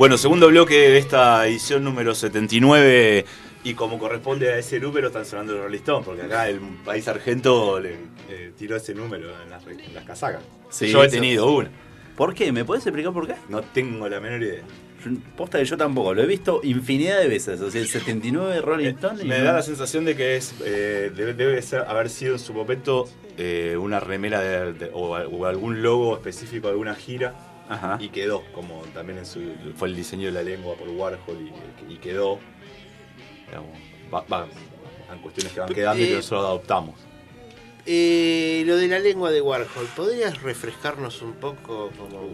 Bueno, segundo bloque de esta edición número 79 y como corresponde a ese número están sonando los Rolling Stones, porque acá el país argento le, eh, tiró ese número en las, en las casacas. Sí, Yo he eso- tenido una. ¿Por qué? ¿Me puedes explicar por qué? No tengo la menor idea. Posta que yo tampoco, lo he visto infinidad de veces. O sea, el 79 Rolling Stone. y Me da la sensación de que es eh, debe, debe ser- haber sido en su momento eh, una remera de- de- o, o algún logo específico de alguna gira Ajá. y quedó, como también en su, fue el diseño de la lengua por Warhol y, y quedó. Digamos, va- va- en cuestiones que van quedando y que Eh, nosotros adoptamos. Eh, lo de la lengua de Warhol, ¿podrías refrescarnos un poco como...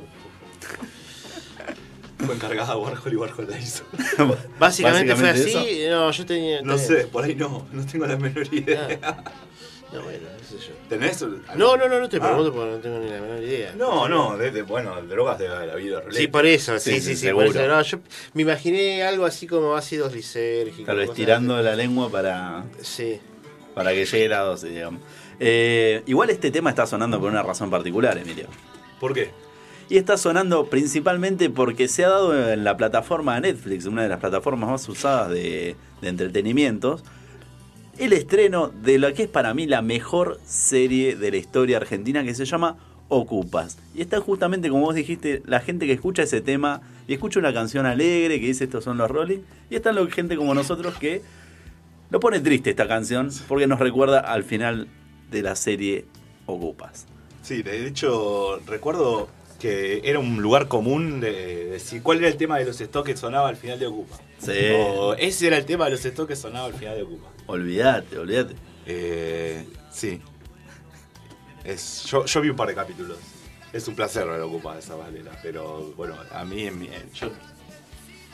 Fue encargada Warhol y Warhol la hizo. Básicamente, fue así. No, yo tenía... No sé, por ahí no, no tengo la menor idea. No, bueno, no sé yo. ¿Tenés? No, no, no, no te Ah. pregunto porque no tengo ni la menor idea. No, no, de, de- bueno, drogas de la vida Sí, por eso, sí, Sí, sí, por eso. No, yo me imaginé algo así como ácidos lisérgicos. Tal vez cosas tirando la lengua para. Sí. para que llegue la dosis, digamos. Eh, igual este tema está sonando por una razón particular, Emilio. ¿Por qué? Y está sonando principalmente porque se ha dado en la plataforma Netflix, una de las plataformas más usadas de, de entretenimientos, el estreno de lo que es para mí la mejor serie de la historia argentina que se llama Ocupas. Y está justamente, como vos dijiste, la gente que escucha ese tema y escucha una canción alegre que dice estos son los Rolling, y está la gente como nosotros que lo pone triste esta canción porque nos recuerda al final de la serie Ocupas. Sí, de hecho, recuerdo que era un lugar común de decir cuál era el tema de los stocks que sonaba al final de Ocupa. Sí. O ese era el tema de los stocks que sonaba al final de Ocupa. Olvídate, olvídate. Eh, sí. Es, yo, yo vi un par de capítulos. Es un placer ver Ocupa esa manera, pero bueno, a mí, en mi- yo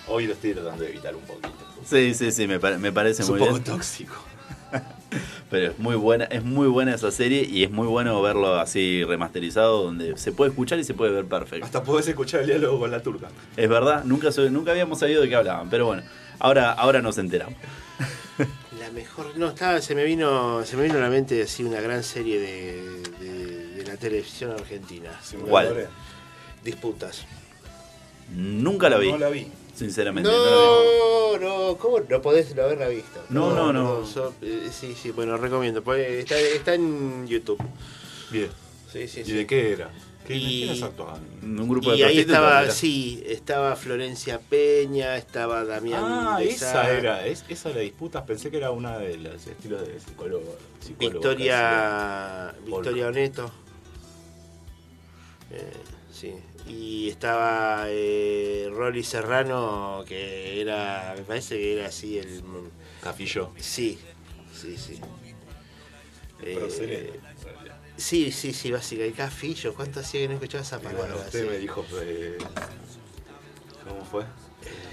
hoy lo estoy tratando de evitar un poquito. Sí, sí, sí, me, me parece Es un muy poco bien. tóxico. Pero es muy buena, es muy buena esa serie y es muy bueno verlo así remasterizado donde se puede escuchar y se puede ver perfecto. Hasta podés escuchar el diálogo con la turca. Es verdad, nunca nunca habíamos sabido de qué hablaban, pero bueno, ahora, ahora nos enteramos. La mejor. No, estaba, se me vino. Se me vino a la mente así una gran serie de, de, de la televisión argentina. ¿Cuál? Disputas. Nunca la vi, No la vi. Sinceramente. no la. No, no, ¿cómo no podés no haberla visto? No, no, no. so- eh, sí, sí, bueno, recomiendo. pues, Está, está en YouTube. Bien. Sí, sí, ¿Y sí. de qué era? ¿Qué, Y- ¿Quiénes actuaban? Un grupo de Y ahí estaba, era. sí, estaba Florencia Peña, estaba Damián Ah, esa Sá, era, es, esa de disputas, pensé que era una de los estilos de psicólogo. psicólogo Victoria, casi. Victoria Oneto. Eh, sí. Y estaba eh, Rolly Serrano, que era, me parece que era así el... Cafillo. Sí, sí, sí. Eh, sí, sí, sí, básicamente. Cafillo, ¿cuánto hacía que no escuchaba esa palabra? bueno, usted me dijo, eh, ¿cómo fue?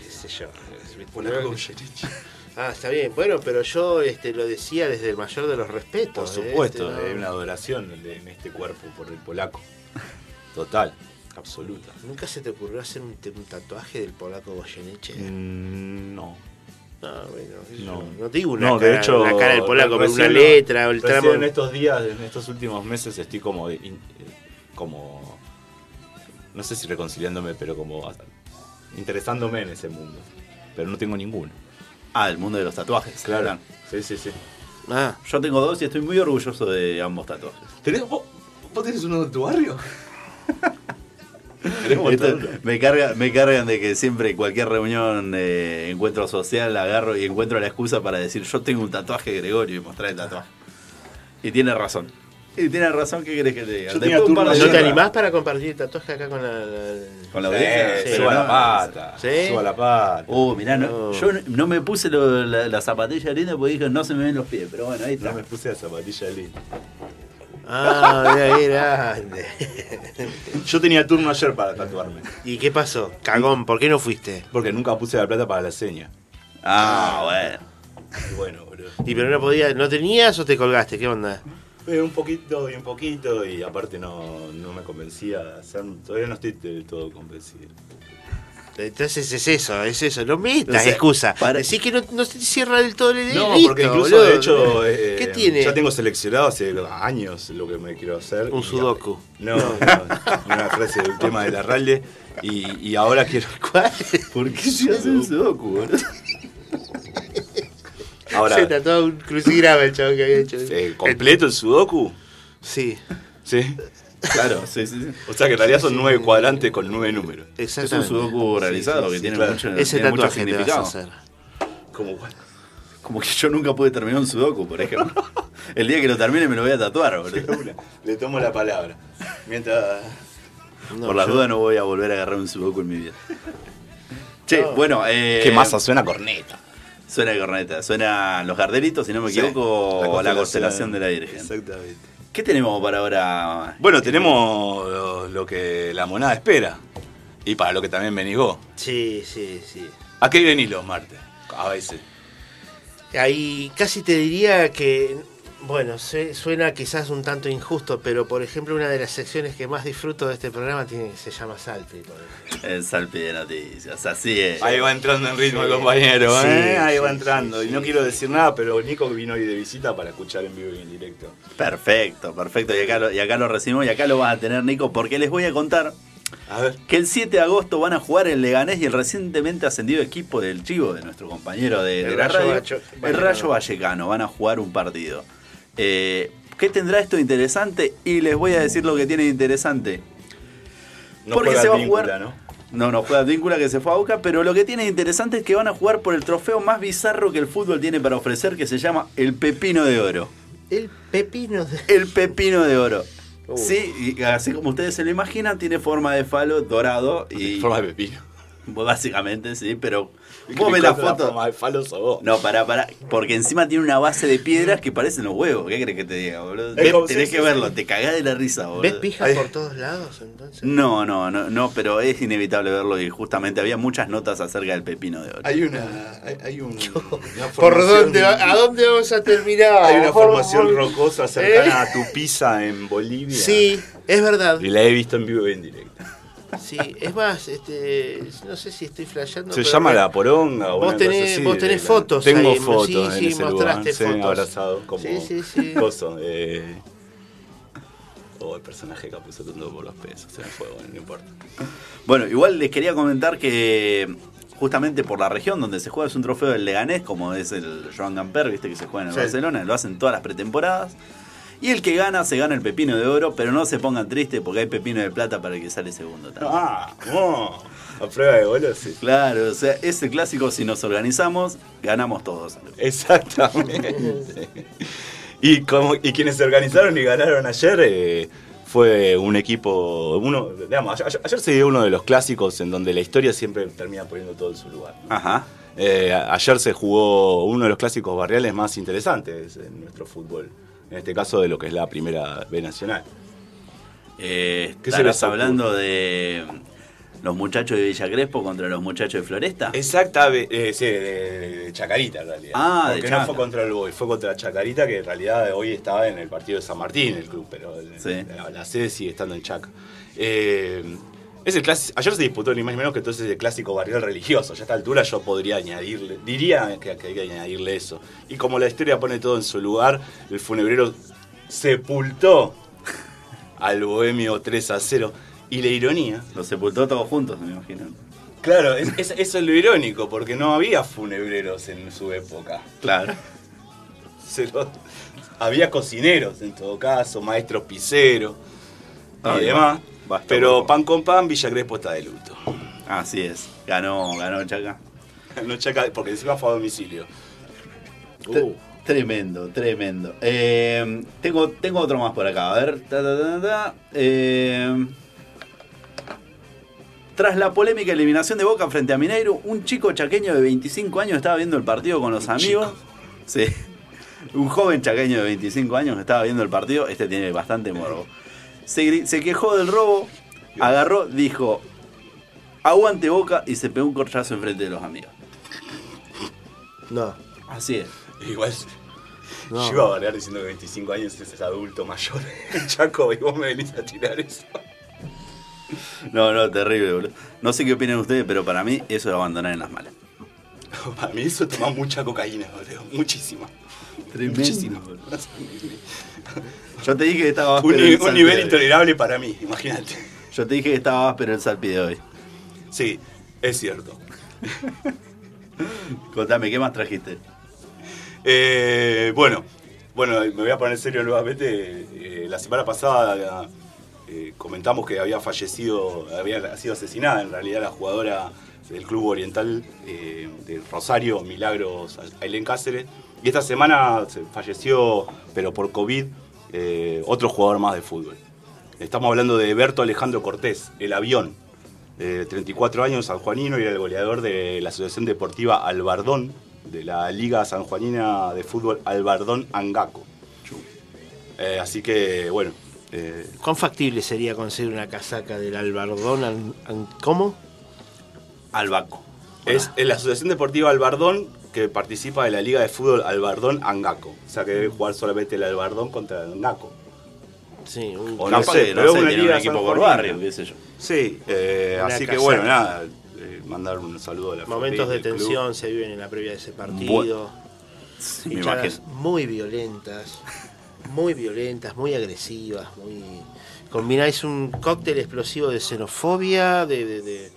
qué sé yo. Con. Ah, está bien. Bueno, pero yo este, lo decía desde el mayor de los Por respetos. ¿eh? supuesto, Este, no- hay una adoración de- en este cuerpo por el polaco. Total, absoluta. ¿Nunca se te ocurrió hacer un, un tatuaje del polaco Goyeneche? Mm, no. No, bueno, No. no te digo una, No, de hecho, una cara del polaco, pero una letra o el tramo. en estos días, en estos últimos meses, estoy como, de- in- eh, como, no sé si reconciliándome, pero como interesándome en ese mundo. Pero no tengo ninguno. Ah, el mundo de los tatuajes. Claro. Sí, sí, sí. Ah, Yo tengo dos y estoy muy orgulloso de ambos tatuajes. ¿Tenés, vos, ¿Vos tenés uno en tu barrio? Me, carga, me cargan de que siempre cualquier reunión, eh, encuentro social, agarro y encuentro la excusa para decir yo tengo un tatuaje Gregorio y mostrar el tatuaje. Y tiene razón. Y tiene razón, ¿qué querés que te diga? Yo Después tenía un par de turno ¿No te animás para compartir el tatuaje acá con la... la- Con la audiencia. Sí, Sí, suba no, la pata. ¿Sí? Suba la pata. Uh, mirá, no- No. yo no- me puse lo- la, la zapatilla linda porque dije no se me ven los pies, pero bueno, ahí está. No me puse la zapatilla de Lin. Ah, mira, grande. Yo tenía turno ayer para tatuarme. ¿Y qué pasó? Cagón, ¿por qué no fuiste? Porque nunca puse la plata para la seña. Ah, bueno. Y bueno, bro. ¿Y pero no podías, no tenías o te colgaste? ¿Qué onda? Eh, un poquito y un poquito y aparte no, no me convencía de hacer, todavía no estoy del todo convencido. Entonces es eso, es eso. No metas O sea, excusa. para- Decís que no, no se cierra del todo el No, listo, porque incluso boludo. de hecho. eh, ¿Qué tiene? Ya tengo seleccionado hace años lo que me quiero hacer. Un sudoku. No, no, una frase del tema de la ralde. Y, y ahora quiero. ¿Cuál? ¿Por qué se hace un sudoku? Ahora, Se trató un crucigrama el chavo que había hecho. ¿completo el sudoku? Sí, Sí. Claro, sí, sí, sí. O sea que en realidad son Sí. nueve cuadrantes con nueve números. Es un sudoku realizado sí, que sí, tiene claro. mucho, Ese tiene mucho te vas a significado. hacer. Como cuál? Como que yo nunca pude terminar un sudoku, por ejemplo. El día que lo termine me lo voy a tatuar, boludo. Le tomo la palabra. Mientras. No, por la yo- duda no voy a volver a agarrar un sudoku en mi vida. Che, No. bueno, eh, ¿Qué masa suena corneta? Suena corneta, suena los gardelitos, si no me Sí, equivoco, la constelación de la Virgen. Exactamente. ¿Qué tenemos para ahora? Bueno, tenemos lo, lo que la monada espera. Y para lo que también venís vos. Sí, sí, sí. ¿A qué venís los martes? A veces. Ahí casi te diría que, bueno, se- suena quizás un tanto injusto, pero por ejemplo una de las secciones que más disfruto de este programa tiene, se llama Salpi. por ejemplo. El Salpi de Noticias, así es. Ahí va entrando en ritmo el Sí. compañero, Sí, ¿eh? Ahí sí, va sí, entrando. sí, y no sí. quiero decir nada, pero Nico vino hoy de visita para escuchar en vivo y en directo. Perfecto, perfecto. Y acá, lo, y acá lo recibimos y acá lo vas a tener, Nico, porque les voy a contar A ver. que el 7 de agosto van a jugar el Leganés y el recientemente ascendido equipo del Chivo, de nuestro compañero de, El de la Rayo radio, el. Rayo Vallecano. Van a jugar un partido. Eh, ¿Qué tendrá esto de interesante? Y les voy a decir lo que tiene de interesante. No Porque juega se va a Víncula, jugar- ¿no? No, no juega Víncula que se fue a Boca, pero lo que tiene de interesante es que van a jugar por el trofeo más bizarro que el fútbol tiene para ofrecer, que se llama el Pepino de Oro. El pepino de... El Pepino de Oro. Uh. Sí, y así como ustedes se lo imaginan, tiene forma de falo dorado y Forma de pepino. básicamente sí, pero vos ves la foto. No, pará, pará, porque encima tiene una base de piedras que parecen los huevos. ¿Qué crees que te diga, boludo? Es Ves, como- tenés sí, que sí, verlo, sí. te cagás de la risa, boludo. ¿Ves pijas por todos lados entonces? No, no, no, no, pero es inevitable verlo y justamente había muchas notas acerca del pepino de oro. Hay una. Hay, hay un, una ¿Por dónde? va- ¿A dónde vamos a terminar? Hay una Por- formación por- rocosa cercana ¿Eh? a Tupiza en Bolivia. Sí, es verdad. Y la he visto en vivo y en directo. Sí, es más, este, no sé si estoy flasheando. Se pero llama La Poronga. o Vos tenés- así vos tenés la- fotos Tengo ahí, fotos sí, en sí, ese mostraste fotos. abrazado como Sí, sí, sí. coso. Eh... Oh, el personaje por los pesos. Se me fue, bueno, no importa. Bueno, igual les quería comentar que justamente por la región donde se juega es un trofeo del Leganés, como es el Joan Gamper, viste que se juega en el Sí. Barcelona, lo hacen todas las pretemporadas. Y el que gana se gana el pepino de oro, pero no se pongan tristes porque hay pepino de plata para el que sale segundo también. Ah, no. A prueba de bolos, sí. Claro, o sea, ese clásico si nos organizamos, ganamos todos. Exactamente. y, como, y quienes se organizaron y ganaron ayer eh, fue un equipo. Uno, digamos, ayer, ayer se dio uno de los clásicos en donde la historia siempre termina poniendo todo en su lugar. ¿no? Ajá. Eh, ayer se jugó uno de los clásicos barriales más interesantes en nuestro fútbol. En este caso de lo que es la primera B nacional. Eh, ¿Qué se estarás hablando de los muchachos de Villa Crespo contra los muchachos de Floresta. Exacta, eh, sí, de, de Chacarita en realidad. Ah, de Porque no fue contra el Boy, fue contra Chacarita, que en realidad hoy estaba en el partido de San Martín, el club, pero Sí. la, la sede sigue estando en Chaca. Eh, es el clásico, ayer se disputó ni más ni menos que entonces el clásico barrial religioso. Ya a esta altura yo podría añadirle, diría que, que hay que añadirle eso. Y como la historia pone todo en su lugar, el funebrero sepultó al bohemio 3 a 0. Y la ironía Los sepultó todos juntos, me imagino. Claro, es- es- eso es lo irónico, porque no había funebreros en su época. Claro. Se lo- había cocineros en todo caso, maestros piseros y Ay, demás. Pero pan con pan, Villa Crespo está de luto. Así es. Ganó, ganó Chaca. No checa- porque encima fue a domicilio. Uh, Tremendo, tremendo. Eh, tengo, tengo otro más por acá. A ver. Ta, ta, ta, ta. Eh, tras la polémica eliminación de Boca frente a Mineiro, un chico chaqueño de 25 años estaba viendo el partido con los Un amigos. Sí. Un joven chaqueño de 25 años estaba viendo el partido. Este tiene bastante morbo. Se, quejó del robo, agarró, dijo, aguante Boca y se pegó un corchazo enfrente de los amigos. No. Así es. igual No. yo iba a variar diciendo que 25 años es adulto mayor Chaco y vos me venís a tirar eso. No, no, terrible, boludo. No sé qué opinan ustedes, pero para mí eso es abandonar en las malas. Para mí eso toma mucha cocaína, boludo. Muchísima. Muchísima. Yo te dije que estaba Un, un nivel intolerable para mí, imagínate. Yo te dije que estaba áspero el salpi de hoy. Sí, es cierto. Contame, ¿qué más trajiste? Eh, bueno, bueno, me voy a poner serio nuevamente. Eh, la semana pasada eh, comentamos que había fallecido, había sido asesinada en realidad la jugadora del Club Oriental eh, de Rosario, Milagros Ailén Cáceres. Y esta semana se falleció, pero por COVID, eh, otro jugador más de fútbol. Estamos hablando de Berto Alejandro Cortés, el avión, de 34 años, sanjuanino, y era el goleador de la Asociación Deportiva Albardón, de la Liga Sanjuanina de Fútbol Albardón Angaco. Eh, así que, bueno, ¿Cuán factible sería conseguir una casaca del Albardón? An- Albaco. es, es la Asociación Deportiva Albardón que participa de la Liga de Fútbol Albardón Angaco. O sea que debe jugar solamente el Albardón contra el Angaco. Sí, un O no sé, pero es una tiene un liga equipo por barrio, qué sé yo. Sí, eh, así que bueno, nada, eh, mandar un saludo a la momentos de club. tensión se viven en la previa de ese partido. Sí, muy violentas, muy violentas, muy agresivas, muy combináis un cóctel explosivo de xenofobia, de, de- de-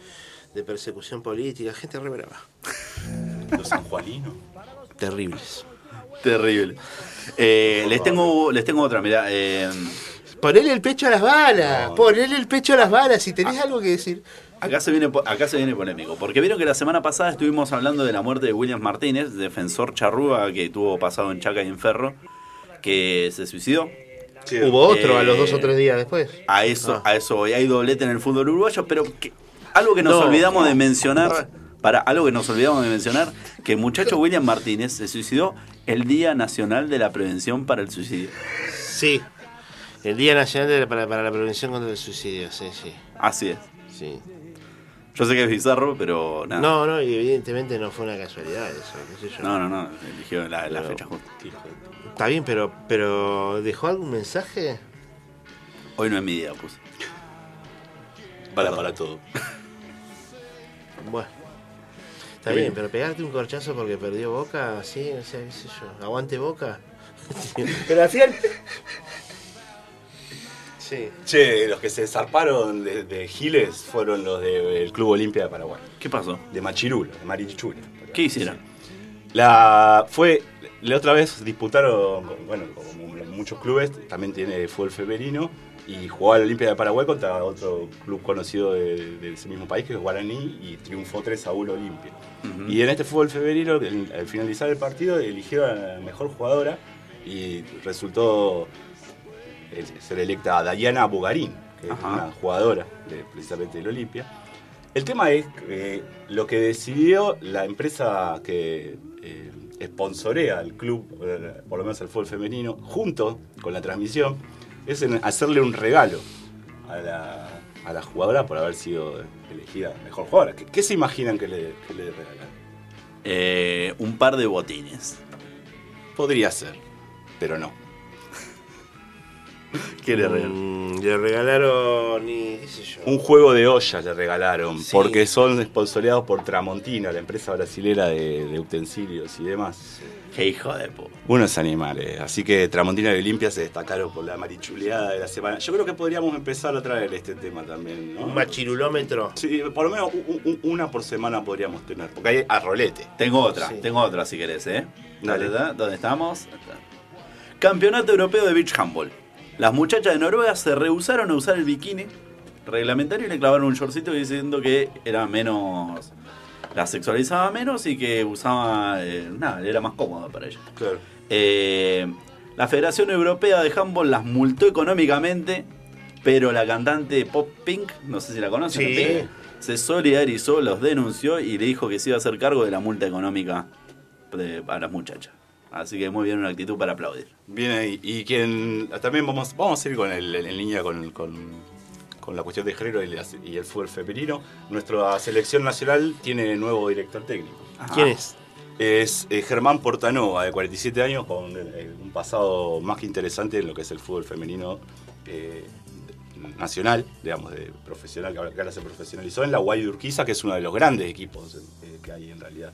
de persecución política, gente re brava. Los sanjuaninos. Terribles. Terrible. Eh, les, tengo, les tengo otra, mirá. eh, Ponele el pecho a las balas, No. ponele el pecho a las balas, si tenés algo que decir. Acá se, viene, acá se viene polémico, porque vieron que la semana pasada estuvimos hablando de la muerte de William Martínez, defensor charrúa que tuvo pasado en Chaca y en Ferro, que se suicidó. Sí, Hubo otro a Eh, los dos o tres días después. A eso, Ah. a eso voy. hay doblete en el fútbol uruguayo, pero que- algo que nos No, olvidamos no. de mencionar, para algo que nos olvidamos de mencionar, que el muchacho William Martínez se suicidó el Día Nacional de la Prevención para el Suicidio. Sí. El Día Nacional de la- para, para la Prevención contra el Suicidio, sí, sí. Así es. sí. Yo sé que es bizarro, pero nada. No, no, y evidentemente no fue una casualidad eso, qué sé yo. no, no, no, eligió la, fecha justa. Está bien, pero, pero ¿dejó algún mensaje? Hoy no es mi día, puse. Para para todo. Bueno. Está bien, bien. pero pegarte un corchazo porque perdió Boca, así, o sea, qué sé yo, aguante Boca. pero al final... Sí. Che, los que se zarparon de, de Giles fueron los del Club Olimpia de Paraguay. ¿Qué pasó? De Machirula, de Marichula. ¿Qué hicieron? La fue la otra vez disputaron, bueno, como muchos clubes, también tiene fútbol femenino y jugó al Olimpia de Paraguay contra otro club conocido de, de ese mismo país que es Guaraní y triunfó 3 a 1 Olimpia. Y en este fútbol femenino, al al finalizar el partido, eligieron a la mejor jugadora y resultó eh, ser electa Dayana Bugarín, que es una jugadora de, precisamente del Olimpia. El tema es que lo que decidió la empresa que eh, sponsorea al club, eh, por lo menos al fútbol femenino, junto con la transmisión, es en hacerle un regalo a la, a la jugadora por haber sido elegida mejor jugadora. ¿Qué, qué se imaginan que le, que le regalan? Eh, un par de botines. Podría ser, pero no. ¿Qué le regalan? Mm, le regalaron y qué sé yo. Un juego de ollas le regalaron, Sí. porque son sponsoreados por Tramontina, la empresa brasilera de, de utensilios y demás. Qué hijo de puta. Unos animales. Así que Tramontina y Olimpia se destacaron por la marichuleada de la semana. Yo creo que podríamos empezar a traer este tema también, ¿no? Un machirulómetro. Sí, por lo menos una por semana podríamos tener, porque hay a rolete. Tengo otra, Sí. tengo otra si querés, ¿eh? Dale. ¿Dónde, estamos? Campeonato Europeo de Beach Handball. Las muchachas de Noruega se rehusaron a usar el bikini reglamentario y le clavaron un shortcito diciendo que era menos. La sexualizaba menos y que usaba. eh, nada, era más cómodo para ella. Claro. Eh, la Federación Europea de Handball las multó económicamente, pero la cantante Pop Pink, no sé si la conocen, Sí. Pink, se solidarizó, los denunció y le dijo que se iba a hacer cargo de la multa económica de- a las muchachas. Así que muy bien, una actitud para aplaudir. Bien ahí. Y quien también vamos, vamos a ir con el, en línea con, con, con la cuestión de género y, la- y el fútbol femenino. Nuestra selección nacional tiene nuevo director técnico. Ajá. ¿Quién es? Es eh, Germán Portanova, de 47 años, con eh, un pasado más que interesante en lo que es el fútbol femenino eh, nacional, digamos, de profesional, que ahora, se profesionalizó en la Guay de Urquiza, que es uno de los grandes equipos eh, que hay en realidad.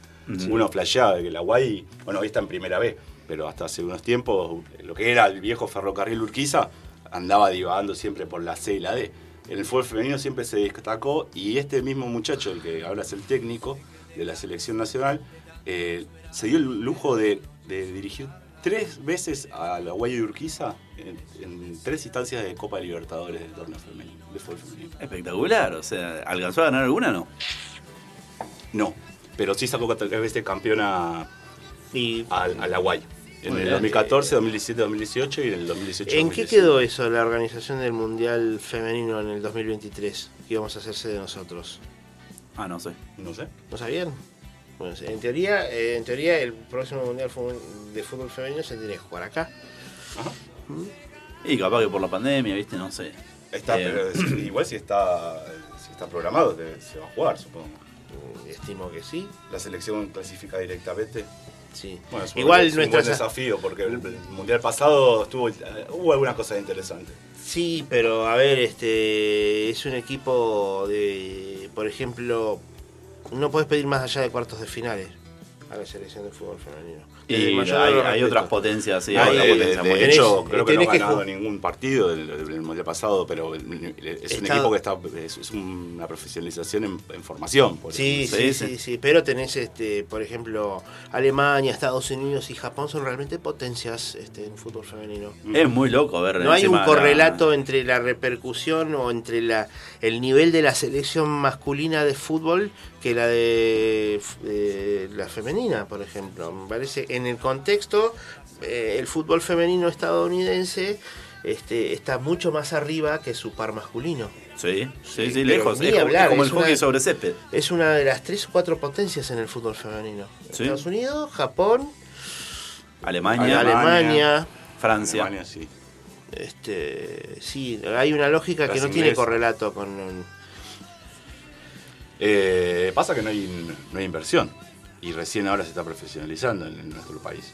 Uno flasheaba de que la Guay, bueno, hoy está en primera vez, pero hasta hace unos tiempos, lo que era el viejo ferrocarril Urquiza, andaba divagando siempre por la C y la D. En el fútbol femenino siempre se destacó y este mismo muchacho, el que ahora es el técnico de la selección nacional, eh, se dio el lujo de, de dirigir tres veces a la Guay de Urquiza en, en tres instancias de Copa Libertadores del torneo femenino, de fútbol femenino. Espectacular, o sea, ¿alcanzó a ganar alguna no? No, pero sí sacó tres veces campeona Y, a, a la Guay. En Muy el bien. 2014, 2017, 2018 y en el 2018. ¿En qué 2019. quedó eso, la organización del Mundial Femenino en el 2023? Que íbamos a hacerse de nosotros. Ah, no sé. No sé. ¿No sabían? Bueno, en teoría, eh, en teoría el próximo Mundial de Fútbol Femenino se tendría que jugar acá. Ajá. Y capaz que por la pandemia, viste, no sé. Está, Eh, pero es- igual si está, si está programado, te- se va a jugar, supongo. Mm, Estimo que sí. La selección clasifica directamente. Sí. Bueno, es un, Igual es un nuestra buen desafío porque el, el mundial pasado estuvo, eh, hubo algunas cosas interesantes. Sí, pero a ver, este es un equipo de, por ejemplo, no puedes pedir más allá de cuartos de finales a la selección de fútbol femenino. Y mayor de hay, otras potencias, sí, hay de- otras de, potencias de tenés- hecho, creo que no ha ganado ningún partido del, del mundial pasado, pero es un Está- equipo que está es, es una profesionalización en, en formación. por Sí, sí, Sí, sí, pero tenés, este, por ejemplo, Alemania, Estados Unidos y Japón son realmente potencias este, en fútbol femenino. Es muy loco ver. No hay un la- correlato entre la repercusión o entre la, el nivel de la selección masculina de fútbol que la de, de la femenina, por ejemplo. Me parece, en el contexto, eh, el fútbol femenino estadounidense este, está mucho más arriba que su par masculino. Sí, sí, sí, Sí, lejos. Es hablar, como el hockey una- sobre césped. Es una de las tres o cuatro potencias en el fútbol femenino. Sí. Estados Unidos, Japón, Alemania, Alemania. Alemania. Francia. Alemania, sí. Este, sí, hay una lógica que no tiene correlato con... Eh, pasa que no hay, no hay inversión y recién ahora se está profesionalizando en, en nuestro país.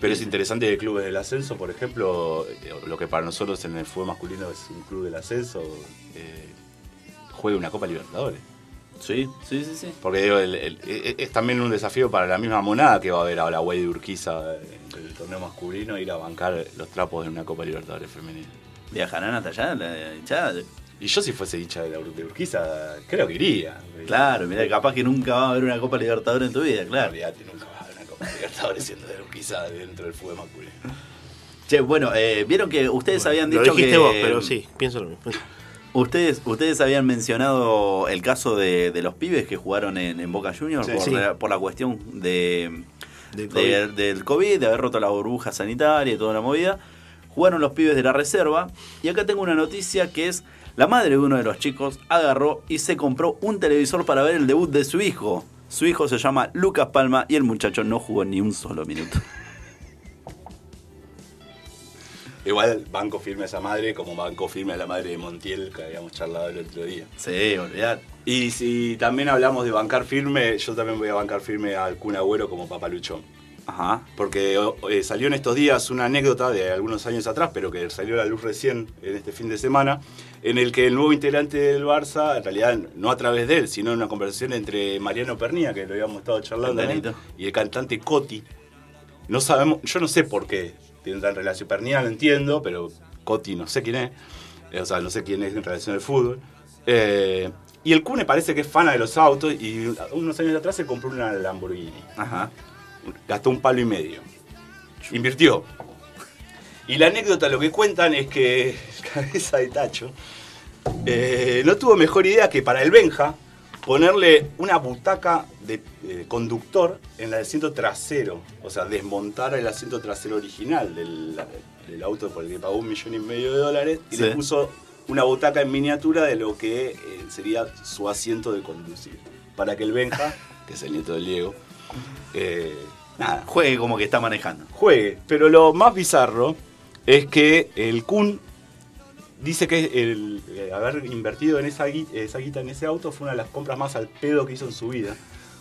Pero es interesante que clubes del ascenso, por ejemplo, eh, lo que para nosotros en el fútbol masculino es un club del ascenso, eh, juegue una Copa Libertadores. Sí, sí, sí, sí. Porque digo, el- el- e- es también un desafío para la misma monada que va a haber ahora Güey de Urquiza en el torneo masculino, ir a bancar los trapos en una Copa Libertadores femenina. Viajarán hasta allá, la hinchada. Y yo si fuese hincha de, la, Ur- de Urquiza, creo que iría. Claro, mirá, capaz que nunca va a haber una Copa Libertadores en tu vida, claro. Olvídate, nunca va a haber una Copa Libertadores siendo de Urquiza dentro del fútbol masculino. Che, bueno, eh, vieron que ustedes habían Lo dicho dijiste que. vos, pero sí, pienso lo mismo. Ustedes, ustedes habían mencionado el caso de, de los pibes que jugaron en, en Boca Juniors Sí. por, Sí. La, por la cuestión de, Del de- del COVID, de haber roto la burbuja sanitaria y toda la movida. Jugaron los pibes de la reserva. Y acá tengo una noticia que es: la madre de uno de los chicos agarró y se compró un televisor para ver el debut de su hijo. Su hijo se llama Lucas Palma y el muchacho no jugó ni un solo minuto. Igual banco firme a esa madre como banco firme a la madre de Montiel que habíamos charlado el otro día. Sí, olvidar. Y si también hablamos de bancar firme, yo también voy a bancar firme al Kun Agüero como papaluchón. Ajá. Porque eh, salió en estos días una anécdota de algunos años atrás, pero que salió a la luz recién en este fin de semana, en el que el nuevo integrante del Barça, en realidad no a través de él, sino en una conversación entre Mariano Pernía, que lo habíamos estado charlando, El y el cantante Coti. No sabemos, yo no sé por qué tienen tan relación. Pernía lo entiendo, pero Coti no sé quién es. Eh, O sea, no sé quién es en relación al fútbol. Eh, y el Cune parece que es fan de los autos y unos años atrás se compró una Lamborghini Ajá. gastó un palo y medio. Invirtió. Y la anécdota lo que cuentan es que cabeza de tacho eh, no tuvo mejor idea que para el Benja ponerle una butaca de eh, conductor en el asiento trasero. O sea, desmontar el asiento trasero original del, del auto por el que pagó un millón y medio de dólares y Sí. le puso una butaca en miniatura de lo que eh, sería su asiento de conducir. Para que el Benja, que es el nieto del Diego, eh, nada, Juegue como que está manejando. juegue. Pero lo más bizarro es que el Kun dice que el eh, haber invertido en esa, gui- esa guita en ese auto fue una de las compras más al pedo que hizo en su vida.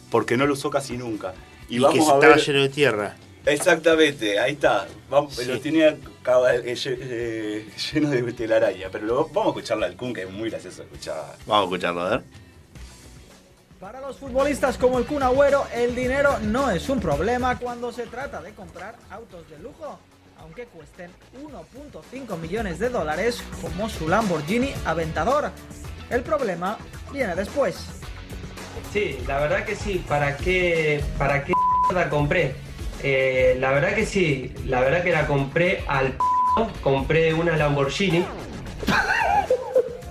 Porque no lo usó casi nunca. Y, Y, vamos que a estaba ver. lleno de tierra. Exactamente, ahí está. Vamos, Sí. Lo tenía eh, eh, lleno de telaraña, pero lo- vamos a escucharlo al Kun, que es muy gracioso escuchar. Vamos a escucharlo, a ver. Para los futbolistas como el Kun Agüero, el dinero no es un problema cuando se trata de comprar autos de lujo, aunque cuesten 1.5 millones de dólares como su Lamborghini Aventador. El problema viene después. Sí, la verdad que sí. ¿Para qué, para qué la compré? Eh, la verdad que sí. La verdad que la compré al p***. Compré una Lamborghini.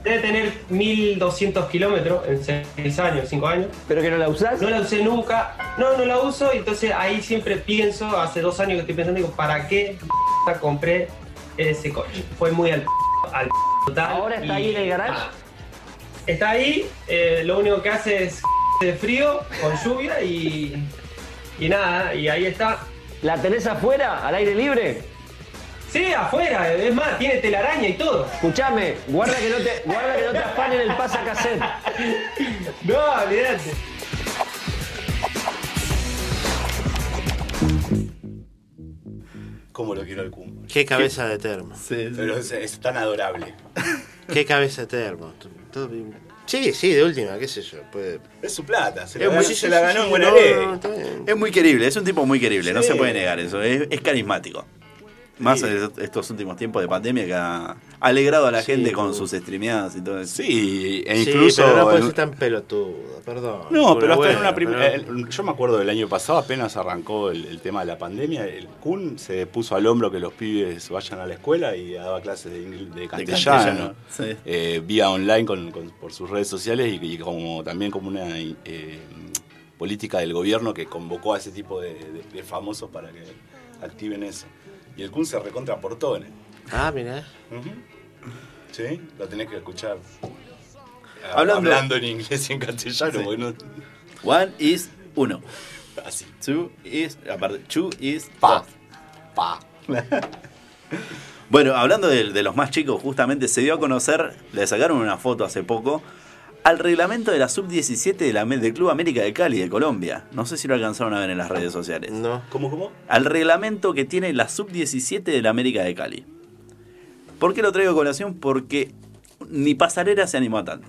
Debe tener 1200 kilómetros en 6 años, 5 años. ¿Pero que no la usás? No la usé nunca. No, no la uso. Entonces ahí siempre pienso, hace dos años que estoy pensando, digo, ¿para qué compré ese coche? Fue muy al p***, al p*** total. ¿Ahora está y ahí en el garage? Está ahí, eh, lo único que hace es de frío, con lluvia y, y nada, y ahí está. ¿La tenés afuera, al aire libre? Sí, afuera, es más, tiene telaraña y todo. Escuchame, guarda que no te, guarda que no te afanen el pasacassette. No, olvidate. ¿Cómo lo quiero al Kun? Qué cabeza de termo. Sí, Pero es, es tan adorable. Qué cabeza de termo. Todo bien. Sí, sí, de última, qué sé yo. Puede... Es su plata, se, Es la, muy- ganó- sí, se la sí, ganó sí, en buena no, ley. Es muy querible, es un tipo muy querible, no se puede negar eso, es, es carismático. Más en estos últimos tiempos de pandemia que ha alegrado a la Sí, gente con sus streameadas y todo eso. Sí, e Sí, incluso. pero no puede en- ser tan pelotudo, perdón. No, pero hasta bueno, en una prim- pero- el- Yo me acuerdo del año pasado, apenas arrancó el, el tema de la pandemia, el Kun se puso al hombro que los pibes vayan a la escuela y daba clases de, castellano, castellano, sí. eh, vía online con- con- por sus redes sociales y, y como también como una eh, política del gobierno que convocó a ese tipo de, de- de famosos para que activen eso. Y el Kun se recontra en él. Ah, mirá. Sí, lo tenés que escuchar. Hablando- Hablando, en inglés y en castellano, Sí. One is uno. así. Two is, aparte, two is Pa. Pa. Bueno, hablando de, de los más chicos, justamente se dio a conocer, le sacaron una foto hace poco, al reglamento de la sub-17 de la, del Club América de Cali, de Colombia. No sé si lo alcanzaron a ver en las redes sociales. No. ¿Cómo, cómo? Al reglamento que tiene la sub-17 de la América de Cali. ¿Por qué lo traigo a colación? Porque ni Pasarela se animó a tanto.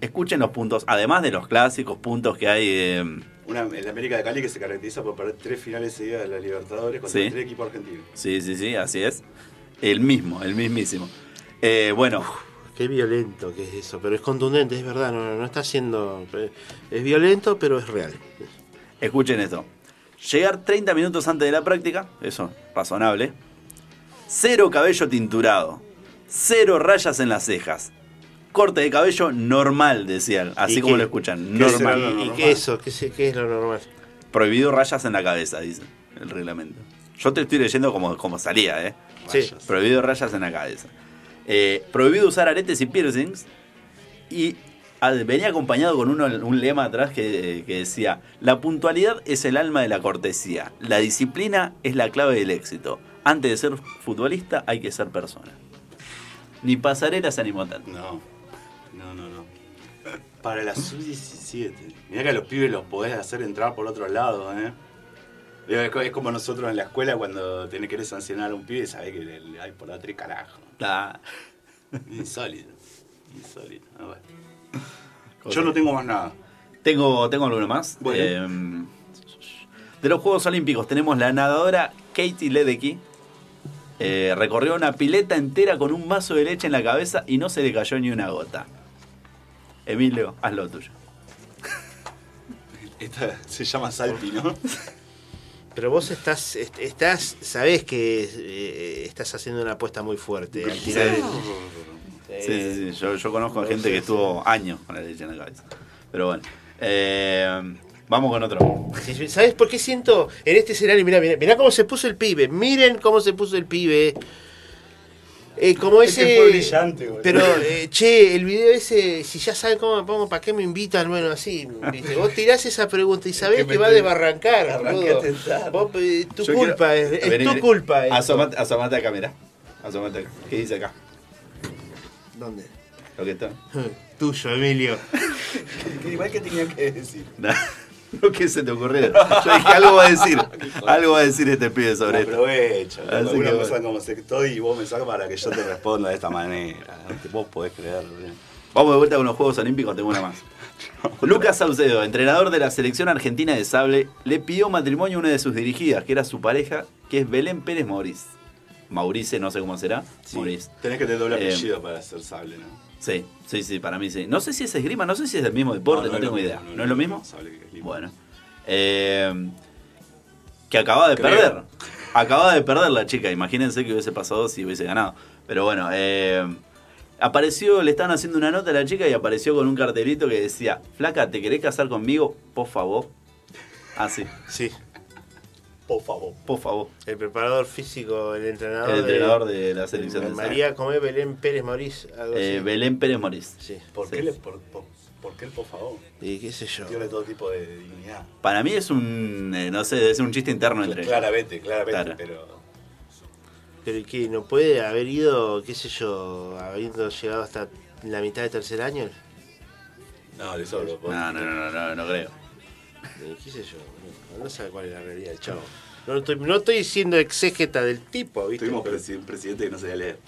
Escuchen los puntos, además de los clásicos puntos que hay. eh, Una, el América de Cali que se caracteriza por perder tres finales seguidas de la Libertadores contra Sí. tres equipos argentinos. sí, sí, sí, así es. El mismo, el mismísimo. Eh, bueno, Qué violento que es eso, pero es contundente, es verdad, no, no está siendo... Es violento, pero es real. Escuchen esto. Llegar 30 minutos antes de la práctica, eso, razonable. Cero cabello tinturado. Cero rayas en las cejas. Corte de cabello normal, decían. Así ¿Y como qué- lo escuchan. ¿Qué es, Normal. y- normal. qué eso? ¿Qué, es lo normal? Prohibido rayas en la cabeza, dice el reglamento. Yo te estoy leyendo como, como salía, ¿eh? Sí. Prohibido rayas en la cabeza. Eh, prohibido usar aretes y piercings. Y venía acompañado con uno- un lema atrás que, decía, la puntualidad es el alma de la cortesía, la disciplina es la clave del éxito. Antes de ser futbolista hay que ser persona. Ni pasarela se animó. No, no, no, no. Para la sub-17. Mirá que a los pibes los podés hacer entrar por otro lado, ¿eh? Es co- es como nosotros en la escuela cuando tenés que sancionar a un pibe sabés que le, hay por la tres carajos. Ah, Insólito. Insólito. Ah, bueno. Yo no tengo más nada. Tengo, tengo alguno más. Bueno. Eh, de los Juegos Olímpicos tenemos la nadadora Katie Ledecky. Eh, recorrió una pileta entera con un vaso de leche en la cabeza y no se le cayó ni una gota. Emilio, haz lo tuyo. Esta se llama Salpi, ¿no? Pero vos estás, est- estás sabés que eh, estás haciendo una apuesta muy fuerte al tirar el- Sí, sí, sí. Yo, yo conozco a gente que estuvo años con la leche en la cabeza. Pero bueno. Eh, vamos con otro. ¿Sabes por qué siento en este escenario? Mirá, mirá, mirá cómo se puso el pibe. Miren cómo se puso el pibe. Eh, como Es ese. que fue brillante, boludo. Pero, eh, che, el video ese, si ya saben cómo me pongo, ¿para qué me invitan? Bueno, así. ¿viste? Vos tirás esa pregunta y sabés que que, va a desbarrancar. Vos, eh, tu Yo culpa, quiero- es, es tu culpa. esto. Asomate, asomate acá, mirá. Asomate acá. ¿Qué dice acá? ¿Dónde? Lo que está. Tuyo, Emilio. Igual que tenía que decir. lo que se te ocurriera. Yo dije, algo va a decir. Algo va a decir este pibe sobre esto. Aprovecho. Así que bueno. como estoy y vos me sacas para que yo te responda de esta manera. Vos podés creerlo. Vamos de vuelta con los Juegos Olímpicos, tengo una más. Lucas Saucedo, entrenador de la selección argentina de sable, le pidió matrimonio a una de sus dirigidas, que era su pareja, que es Belén Pérez Mauriz. Maurice, no sé cómo será. Sí, Mauriz. Tenés que tener doble Eh, apellido para hacer sable, ¿no? Sí, sí, sí, para mí sí. No sé si es esgrima, no sé si es del mismo deporte, no, tengo idea. ¿No, es lo mismo? Bueno. Eh, que acababa de Creo. perder. Acababa de perder la chica. Imagínense que hubiese pasado si hubiese ganado. Pero bueno, eh, apareció, le estaban haciendo una nota a la chica y apareció con un cartelito que decía, flaca, ¿te querés casar conmigo? Por favor. Así, Sí, Por favor. por favor. el preparador físico, el entrenador, El entrenador de la selección de. María Comé Belén Pérez algo Eh, así. Belén Pérez Morís. Sí. ¿Por, Sí. qué le, por, por- por qué el por favor? Y qué sé yo. Pierde todo tipo de dignidad. Para mí es un, eh, no sé, es un chiste interno entre ellos. Claramente, claramente, Claro. pero. Pero ¿y qué? ¿No puede haber ido, qué sé yo, habiendo llegado hasta la mitad de tercer año? No, le sobra. No, no, no, no, no, no creo. Eh, ¿Qué sé yo? No, no sabe cuál es la realidad del chavo. No estoy, no estoy siendo exégeta del tipo, ¿viste? Tuvimos presi- un presidente que no sabía leer.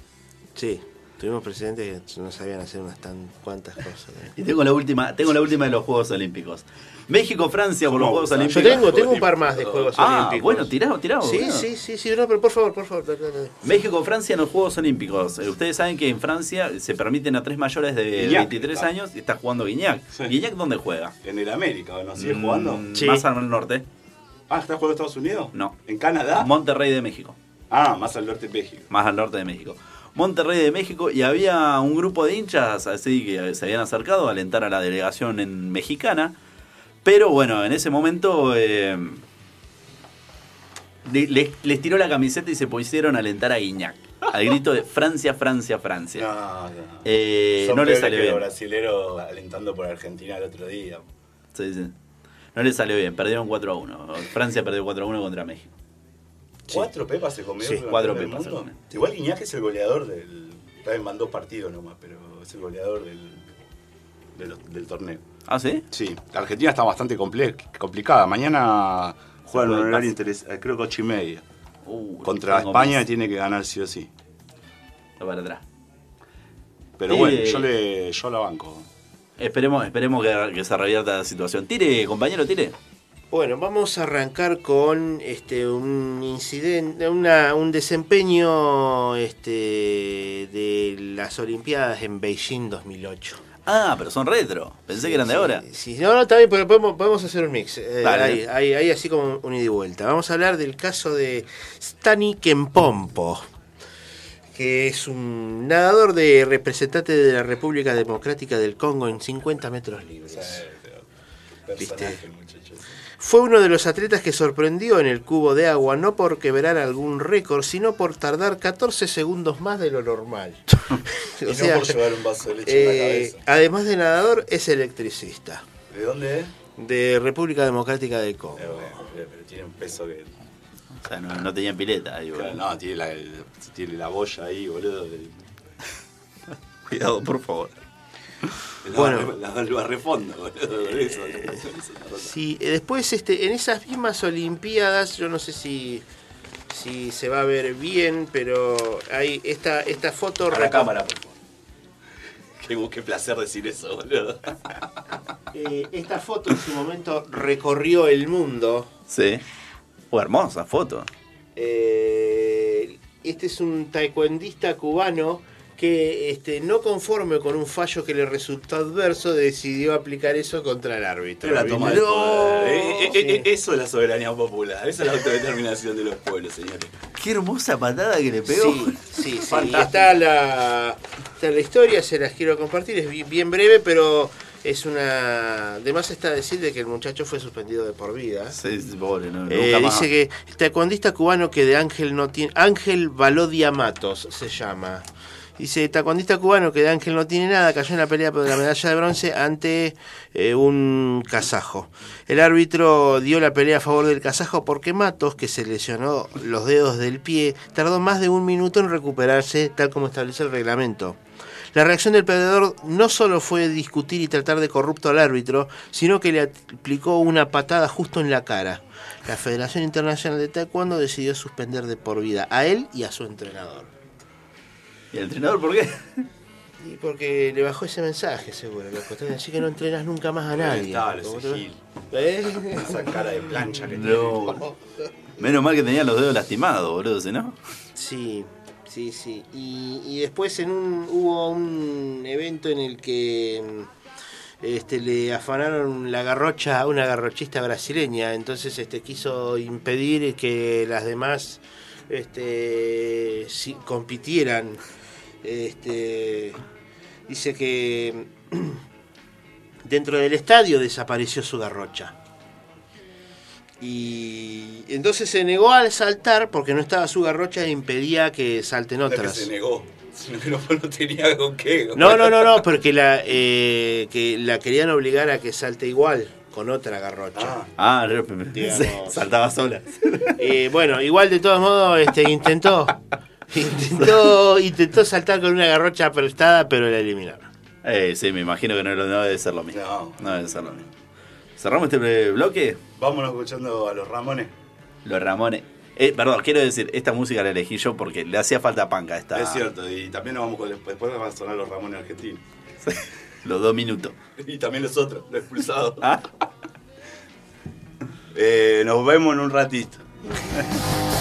Sí, tuvimos presidentes que no sabían hacer unas tan cuantas cosas. ¿eh? Y tengo la última, tengo la última de los Juegos Olímpicos. México-Francia por los. Juegos Yo Yo Olímpicos. tengo, tengo un par más de Juegos Ah, Olímpicos. bueno, tirado, tirado. Sí, bueno. sí, sí, sí, no, pero por favor, por favor. dale. México-Francia en los Juegos Olímpicos. Eh, Ustedes saben que en Francia se permiten a tres mayores de Guiñac, 23 está. años y está jugando Guiñac. Sí. ¿Guiñac dónde juega? En el América, ¿o ¿no? ¿Sigue Mm, jugando? Sí. Más al norte. Ah, ¿está jugando en Estados Unidos? No. ¿En Canadá? Monterrey de México. ah, más al norte de México. Más al norte de México. Monterrey de México y había un grupo de hinchas así que se habían acercado a alentar a la delegación en mexicana. Pero bueno, en ese momento eh, le- les, les tiró la camiseta y se pusieron a alentar a Guiñac. Al grito de Francia, Francia, Francia. No, no. Eh, Son no le salió bien. los brasileros alentando por Argentina el otro día. Sí, sí. No le salió bien, perdieron 4 a 1. Francia perdió 4 a 1 contra México. ¿Cuatro pepas se comió? Sí, el cuatro pepas se mundo? comió. Igual Guiñac es el goleador del... También mandó partidos nomás, pero es el goleador del, del torneo. ¿Ah, sí? Sí, Argentina está bastante comple- complicada. Mañana juegan juega un horario interesante, creo que ocho y media. Uh, Contra España mis- tiene que ganar sí o sí. Para atrás. Pero bueno, yo, le, yo la banco. Esperemos, esperemos que, que se revierta la situación. Tire, compañero, tire. Bueno, vamos a arrancar con este un incidente, una, un desempeño este de las Olimpiadas en Beijing 2008. Ah, pero son retro. Pensé que eran de Sí, ahora. Sí, no, no, está bien, pero podemos, podemos hacer un mix. Eh, ahí, ahí- ahí así como un ida y vuelta. Vamos a hablar del caso de Stani Kempompo, que es un nadador de representante de la República Democrática del Congo en 50 metros libres. Muchacho. Fue uno de los atletas que sorprendió en el cubo de agua, no por quebrar algún récord, sino por tardar 14 segundos más de lo normal. Y o no sea, por llevar un vaso de leche en la eh, cabeza. además de nadador, es electricista. ¿De dónde es? De República Democrática del Congo. Eh, bueno, pero pero tiene un peso que... O sea, no, no tenían pileta. ahí, Claro, boludo. no, tiene la, tiene la boya ahí, boludo. Cuidado, por favor. Bueno. La, el barrefondo, boludo. Eso. Sí, eh, después este, en esas mismas Olimpiadas, yo no sé si, si se va a ver bien, pero hay esta, esta foto... A la cámara, por favor. Qué, qué placer decir eso, boludo. eh, esta foto en su momento recorrió el mundo. Sí. Oh, hermosa foto. Eh, este es un taekwondista cubano que este, no conforme con un fallo que le resultó adverso, decidió aplicar eso contra el árbitro. La toma No. poder. Eh, eh, eh, eh, Sí. eso es la soberanía popular, esa es la autodeterminación de los pueblos, señores. Qué hermosa patada que le pegó. Sí, sí, sí. Está la, está la historia, se las quiero compartir, es bi- bien breve, pero es una... Además está decir de que el muchacho fue suspendido de por vida. Sí, sí, pobre, no, Eh, nunca más. dice que el taekwondista cubano que de Ángel no tiene... Ángel Valodia Matos se llama. Dice, tacuandista cubano que de Ángel no tiene nada, cayó en la pelea por la medalla de bronce ante eh, un kazajo. El árbitro dio la pelea a favor del kazajo porque Matos, que se lesionó los dedos del pie, tardó más de un minuto en recuperarse, tal como establece el reglamento. La reacción del perdedor no solo fue discutir y tratar de corrupto al árbitro, sino que le aplicó una patada justo en la cara. La Federación Internacional de Taekwondo decidió suspender de por vida a él y a su entrenador. ¿Y el entrenador por qué? Y porque le bajó ese mensaje, seguro. loco. Decir que no entrenas nunca más a nadie. ¿Cómo ese. ¿Eh? Esa cara de plancha que No. Menos mal que tenía los dedos lastimados, boludo, no. Sí, sí, sí. Y, y después en un, hubo un evento en el que mm, este, le afanaron la garrocha a una garrochista brasileña. Entonces este, quiso impedir que las demás este, si- compitieran. Este, dice que dentro del estadio desapareció su garrocha. Y entonces se negó al saltar porque no estaba su garrocha e impedía que salten que otras. se negó, sino que no, no tenía con qué. No, no, no, no, porque la, eh, que la querían obligar a que salte igual con otra garrocha. Ah, Ah, Digamos. saltaba sola. Eh, bueno, igual de todos modos este, intentó, intentó, intentó saltar con una garrocha prestada, pero la eliminaron. Eh, sí, me imagino que no, no debe ser lo mismo. No. No debe ser lo mismo. ¿Cerramos este bloque? vámonos escuchando a los Ramones. Los Ramones. Eh, perdón, quiero decir, esta música la elegí yo porque le hacía falta panca a esta. Es cierto, y también nos vamos con, después van a sonar los Ramones argentinos. Los dos minutos. Y también los otros, los expulsados. ¿Ah? Eh, nos vemos en un ratito.